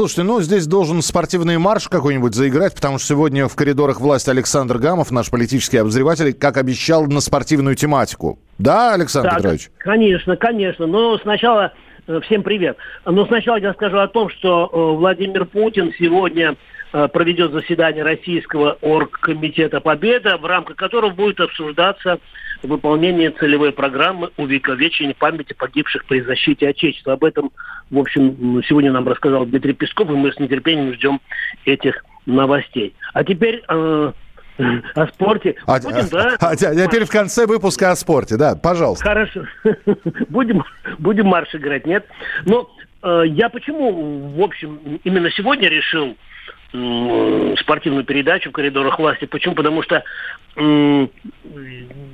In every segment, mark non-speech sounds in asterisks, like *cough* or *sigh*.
Слушайте, ну здесь должен спортивный марш какой-нибудь заиграть, потому что сегодня в коридорах власти Александр Гамов, наш политический обозреватель, как обещал, на спортивную тематику. Да, Александр Да, Петрович? Конечно, конечно. Но сначала э, всем привет. Но сначала я скажу о том, что э, Владимир Путин сегодня проведет заседание Российского оргкомитета Победа, в рамках которого будет обсуждаться выполнение целевой программы увековечения памяти погибших при защите Отечества. Об этом, в общем, сегодня нам рассказал Дмитрий Песков, и мы с нетерпением ждем этих новостей. А теперь э, о спорте. А, Будем, да? а- а теперь в конце выпуска о спорте, да, пожалуйста. Хорошо. *laughs* будем, будем марш играть, нет? Но э, я почему, в общем, именно сегодня решил спортивную передачу в коридорах власти? Почему? Потому что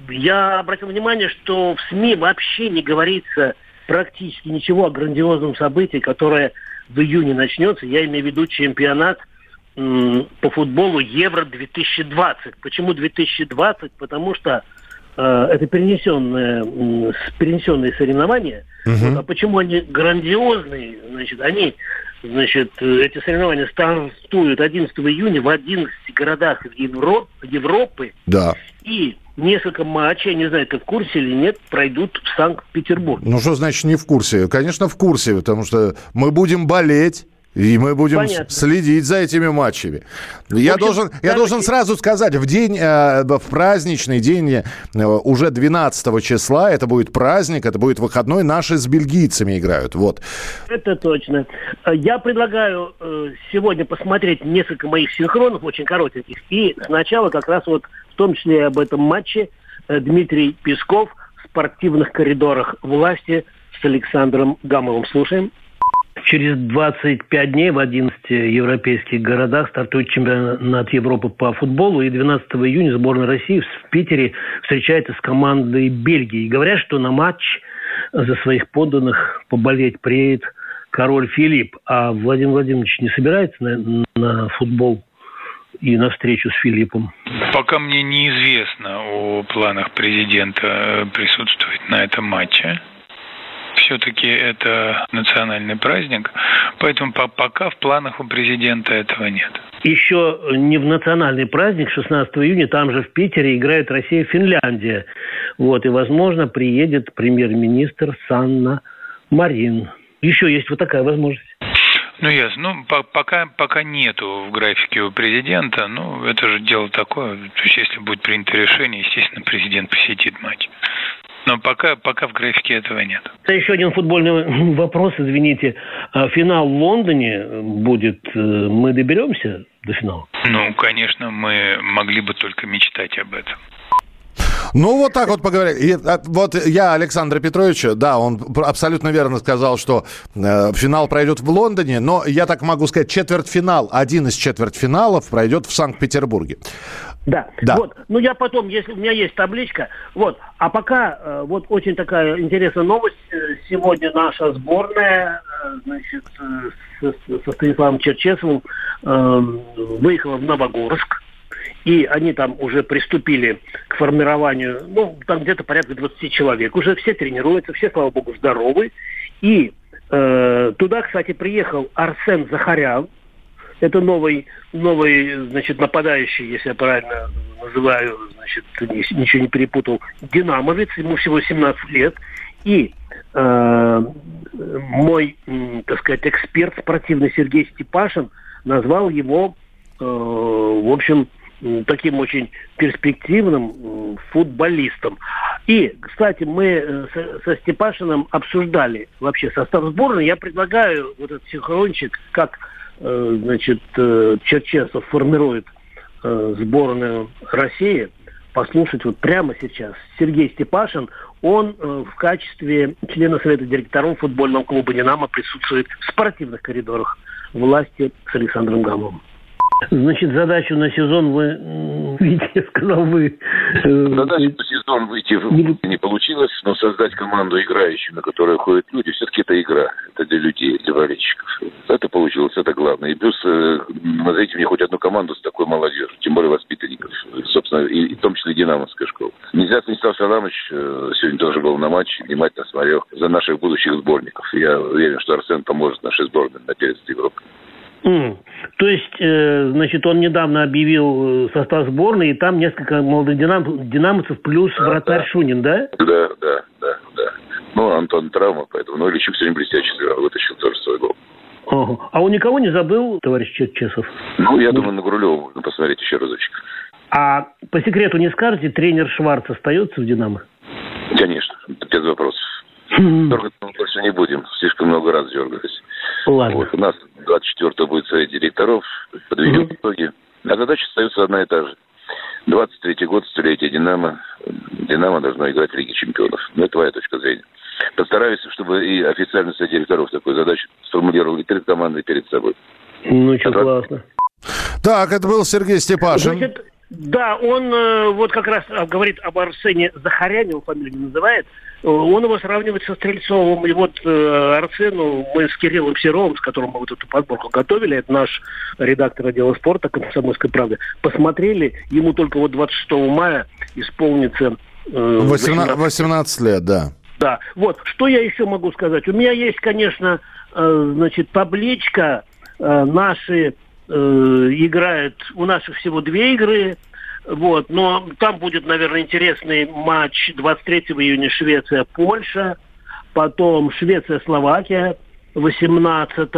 я обратил внимание, что в СМИ вообще не говорится практически ничего о грандиозном событии, которое в июне начнется. Я имею в виду чемпионат по футболу Евро-2020. Почему 2020? Потому что э, это перенесенные, с- перенесенные соревнования. Вот, а почему они грандиозные? Значит, они, значит, э, эти соревнования стартуют 11 июня в 11 городах Евро- Европы. Да. И несколько матчей, я не знаю, ты в курсе или нет, пройдут в Санкт-Петербурге. Ну что значит не в курсе? Конечно, в курсе, потому что мы будем болеть. И мы будем Понятно. следить за этими матчами. Я общем, должен, я должен сразу сказать, в день, э, в праздничный день, э, уже 12 числа, это будет праздник, это будет выходной, наши с бельгийцами играют. Вот. Это точно. Я предлагаю э, сегодня посмотреть несколько моих синхронов, очень коротеньких. И сначала как раз вот в том числе и об этом матче Дмитрий Песков в спортивных коридорах власти с Александром Гамовым. Слушаем. Через 25 дней в 11 европейских городах стартует чемпионат Европы по футболу. И 12 июня сборная России в Питере встречается с командой Бельгии. Говорят, что на матч за своих подданных поболеть приедет король Филипп. А Владимир Владимирович не собирается на, на футбол и на встречу с Филиппом? Пока мне неизвестно о планах президента э, присутствовать на этом матче. Все-таки это национальный праздник, поэтому по- пока в планах у президента этого нет. Еще не в национальный праздник, 16 июня, там же в Питере играет Россия-Финляндия. Вот, и, возможно, приедет премьер-министр Санна Марин. Еще есть вот такая возможность. Ну, ясно. Ну, по- пока, пока нету в графике у президента, ну, это же дело такое. То есть, если будет принято решение, естественно, президент посетит матч. Но пока, пока в графике этого нет. Это еще один футбольный *laughs* вопрос, извините. А Финал в Лондоне будет. э, Мы доберемся до финала? Ну, конечно, мы могли бы только мечтать об этом. Ну, вот так вот поговорили. И, а, вот я Александра Петровича, да, он абсолютно верно сказал, что э, финал пройдет в Лондоне, но я так могу сказать, четвертьфинал, один из четвертьфиналов пройдет в Санкт-Петербурге. Да. Да. Вот. Ну, я потом, если у меня есть табличка. Вот. А пока, э, вот очень такая интересная новость. Э, Сегодня наша сборная, э, значит, э, со, со Станиславом Черчесовым э, выехала в Новогорск. И они там уже приступили к формированию, ну, там где-то порядка 20 человек. Уже все тренируются, все, слава богу, здоровы. И э, туда, кстати, приехал Арсен Захарян, это новый, новый, значит, нападающий, если я правильно называю, значит, ни- ничего не перепутал, динамовец, ему всего 17 лет. И э, мой, так сказать, эксперт спортивный Сергей Степашин назвал его, э, в общем, таким очень перспективным футболистом. И, кстати, мы э, со, Степашиным обсуждали вообще состав сборной. Я предлагаю вот этот синхрончик, как э, значит, э, Черчесов формирует сборную России, послушать вот прямо сейчас. Сергей Степашин, он в качестве члена Совета директоров футбольного клуба «Динамо» присутствует в спортивных коридорах власти с Александром Гамовым. Значит, задачу на сезон вы видите, сказал вы. Э, задачу на сезон выйти не получилось, но создать команду играющую, на которую ходят люди, все-таки это игра. Это для людей, для болельщиков. Это получилось, это главное. И плюс, э, назовите мне хоть одну команду с такой молодежью, тем более воспитанников, собственно, и, и в том числе Динамовская школа. Нельзя Станислав Саламович э, сегодня тоже был на матче, внимательно смотрел за наших будущих сборников. Я уверен, что Арсен поможет нашей сборной на перец Европы. Mm. То есть, э, значит, он недавно объявил э, состав сборной, и там несколько молодых динам... динамовцев плюс да, вратарь да. Шунин, да? Да, да, да, да. Ну, Антон травма, поэтому, ну, Ильичук сегодня блестяще сыграл, вытащил тоже свой гол. Ага. А он никого не забыл, товарищ Чесов? Ну, я думаю, на Гурулева можно посмотреть еще разочек. А по секрету не скажете, тренер Шварц остается в «Динамо»? Конечно, без вопросов. Дергать мы больше не будем. Слишком много раз дергались. Ладно. Вот, у нас 24 будет совет директоров. Подведем mm-hmm. итоги. А задача остается одна и та же. 23-й год, столетие «Динамо». «Динамо» должно играть в Лиге чемпионов. Ну, это твоя точка зрения. Постараюсь, чтобы и официальный совет директоров такую задачу сформулировал и перед командой, и перед собой. Ну, что, классно. Так, это был Сергей Степашин. Значит, да, он э, вот как раз э, говорит об Арсене Захаряне, его фамилию не называет. Э, он его сравнивает со Стрельцовым. И вот Арсену мы с Кириллом Серовым, с которым мы вот эту подборку готовили, это наш редактор отдела спорта «Комсомольской правды», посмотрели. Ему только вот 26 мая исполнится... 18, 18 лет, да. Да. Вот, что я еще могу сказать? У меня есть, конечно, значит, табличка наши э, играет, у нас всего две игры, вот, но там будет, наверное, интересный матч 23 июня Швеция-Польша, потом Швеция-Словакия 18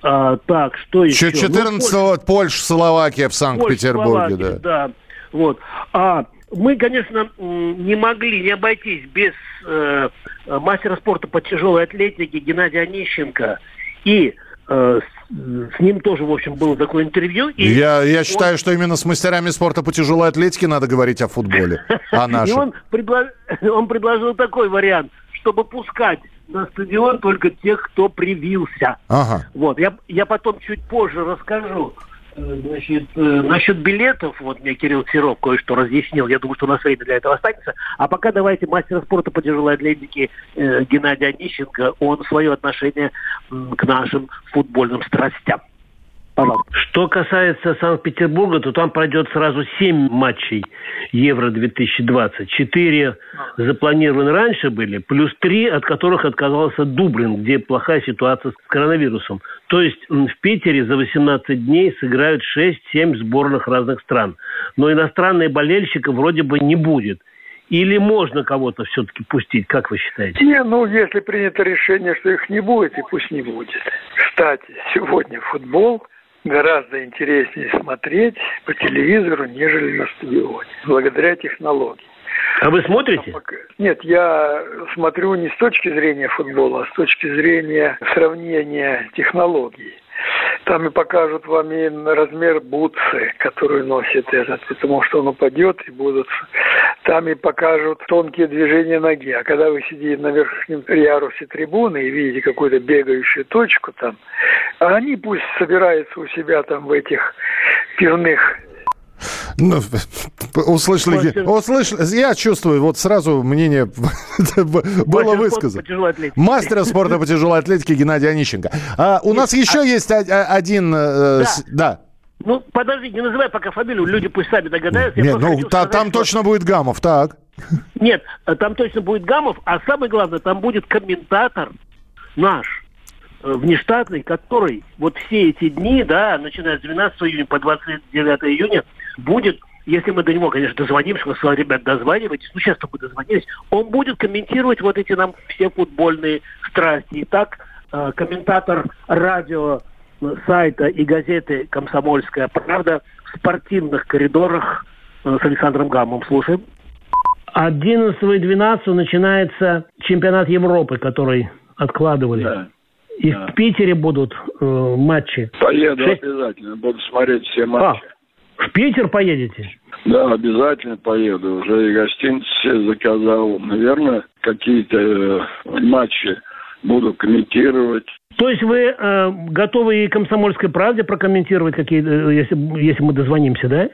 а, так, что еще? 14 ну, Польша-Словакия в Санкт-Петербурге, да. да. Вот. А мы, конечно, не могли не обойтись без э, мастера спорта по тяжелой атлетике Геннадия Онищенко и с ним тоже, в общем, было такое интервью. И я, я он... считаю, что именно с мастерами спорта по тяжелой атлетике надо говорить о футболе, *laughs* о нашем. И он, предло... *laughs* он предложил такой вариант, чтобы пускать на стадион только тех, кто привился. Ага. Вот, я, я потом чуть позже расскажу. Э, значит, э, насчет билетов, вот мне Кирилл Серов кое-что разъяснил. Я думаю, что у нас время для этого останется. А пока давайте мастера спорта по тяжелой атлетике э, Геннадий Онищенко, он свое отношение к нашим футбольным страстям. Пожалуйста. Что касается Санкт-Петербурга, то там пройдет сразу семь матчей Евро-2020. Четыре запланированы раньше были, плюс три, от которых отказался Дублин, где плохая ситуация с коронавирусом. То есть в Питере за 18 дней сыграют 6-7 сборных разных стран. Но иностранные болельщиков вроде бы не будет. Или можно кого-то все-таки пустить, как вы считаете? Не, ну, если принято решение, что их не будет, и пусть не будет. Кстати, сегодня футбол – гораздо интереснее смотреть по телевизору, нежели на стадионе, благодаря технологии. А вы смотрите? Нет, я смотрю не с точки зрения футбола, а с точки зрения сравнения технологий. Там и покажут вам и размер бутсы, которую носит этот, потому что он упадет и будут... Там и покажут тонкие движения ноги. А когда вы сидите на верхнем ярусе трибуны и видите какую-то бегающую точку там, а они пусть собираются у себя там в этих пивных ну, услышали, услышали, я чувствую, вот сразу мнение *laughs* было высказано. Мастера спорта по тяжелой атлетике Геннадий Онищенко. А, у нас еще а есть один... Э, да. Ну, подожди, не называй пока фамилию, люди пусть сами догадаются. Нет, ну, та, сказать, там что... точно будет Гамов, так. Нет, там точно будет Гамов, а самое главное, там будет комментатор наш, э, внештатный, который вот все эти дни, да, начиная с 12 июня по 29 июня, будет, если мы до него, конечно, дозвонимся, мы сказали, ребят, дозванивайтесь, ну, сейчас мы дозвонились, он будет комментировать вот эти нам все футбольные страсти. Итак, э, комментатор радио э, сайта и газеты «Комсомольская правда» в спортивных коридорах э, с Александром Гаммом. Слушаем. 11 и 12 начинается чемпионат Европы, который откладывали. Да. И да. в Питере будут э, матчи. Поеду 6... обязательно, буду смотреть все матчи. А, в Питер поедете? Да, обязательно поеду. Уже и гостиницы заказал. Наверное, какие-то э, матчи буду комментировать. То есть вы э, готовы и комсомольской правде прокомментировать, какие, э, если, если мы дозвонимся, да?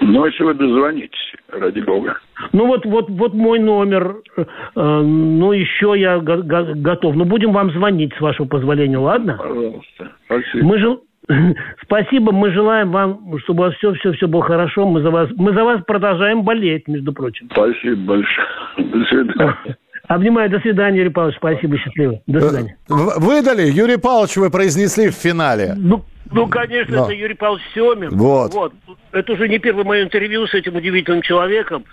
Ну, если вы дозвонитесь, ради бога. Ну вот, вот, вот мой номер. Э, ну еще я го- го- готов. Ну будем вам звонить с вашего позволения, ладно? Пожалуйста. Спасибо. Мы жел... *laughs* Спасибо, мы желаем вам, чтобы у вас все, все, все было хорошо. Мы за вас, мы за вас продолжаем болеть, между прочим. Спасибо большое. До свидания. *laughs* Обнимаю, до свидания, Юрий Павлович. Спасибо, счастливо. До свидания. Э, В- Выдали, Юрий Павлович, вы произнесли в финале. Ну, ну, конечно, Но. это Юрий Павлович Семин. Вот. Это уже не первое мое интервью с этим удивительным человеком.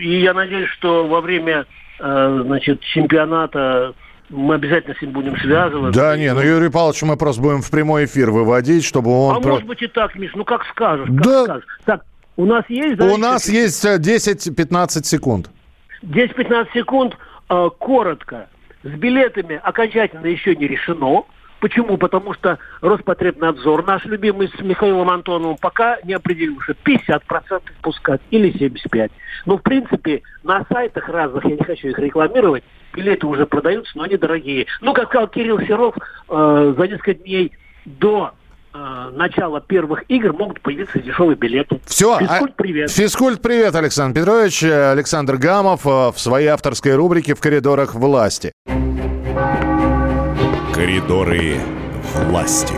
И я надеюсь, что во время э, значит, чемпионата мы обязательно с ним будем связываться. Да не, ну Юрий Павлович мы просто будем в прямой эфир выводить, чтобы он... А про- может быть и так, Миш, ну как скажешь, как Да. скажешь. Так, у нас есть... да, У нас есть э, 10-15 секунд. 10-15 секунд, э, коротко. С билетами окончательно еще не решено. Почему? Потому что Роспотребнадзор, наш любимый с Михаилом Антоновым, пока не определил, что 50% пускать или 75%. Ну, в принципе, на сайтах разных, я не хочу их рекламировать, билеты уже продаются, но они дорогие. Ну, как сказал Кирилл Серов, э, за несколько дней до э, начала первых игр могут появиться дешевые билеты. Все. Физкульт, привет. Физкульт, привет, Александр Петрович. Э, Александр Гамов э, в своей авторской рубрике «В коридорах власти». Коридоры власти.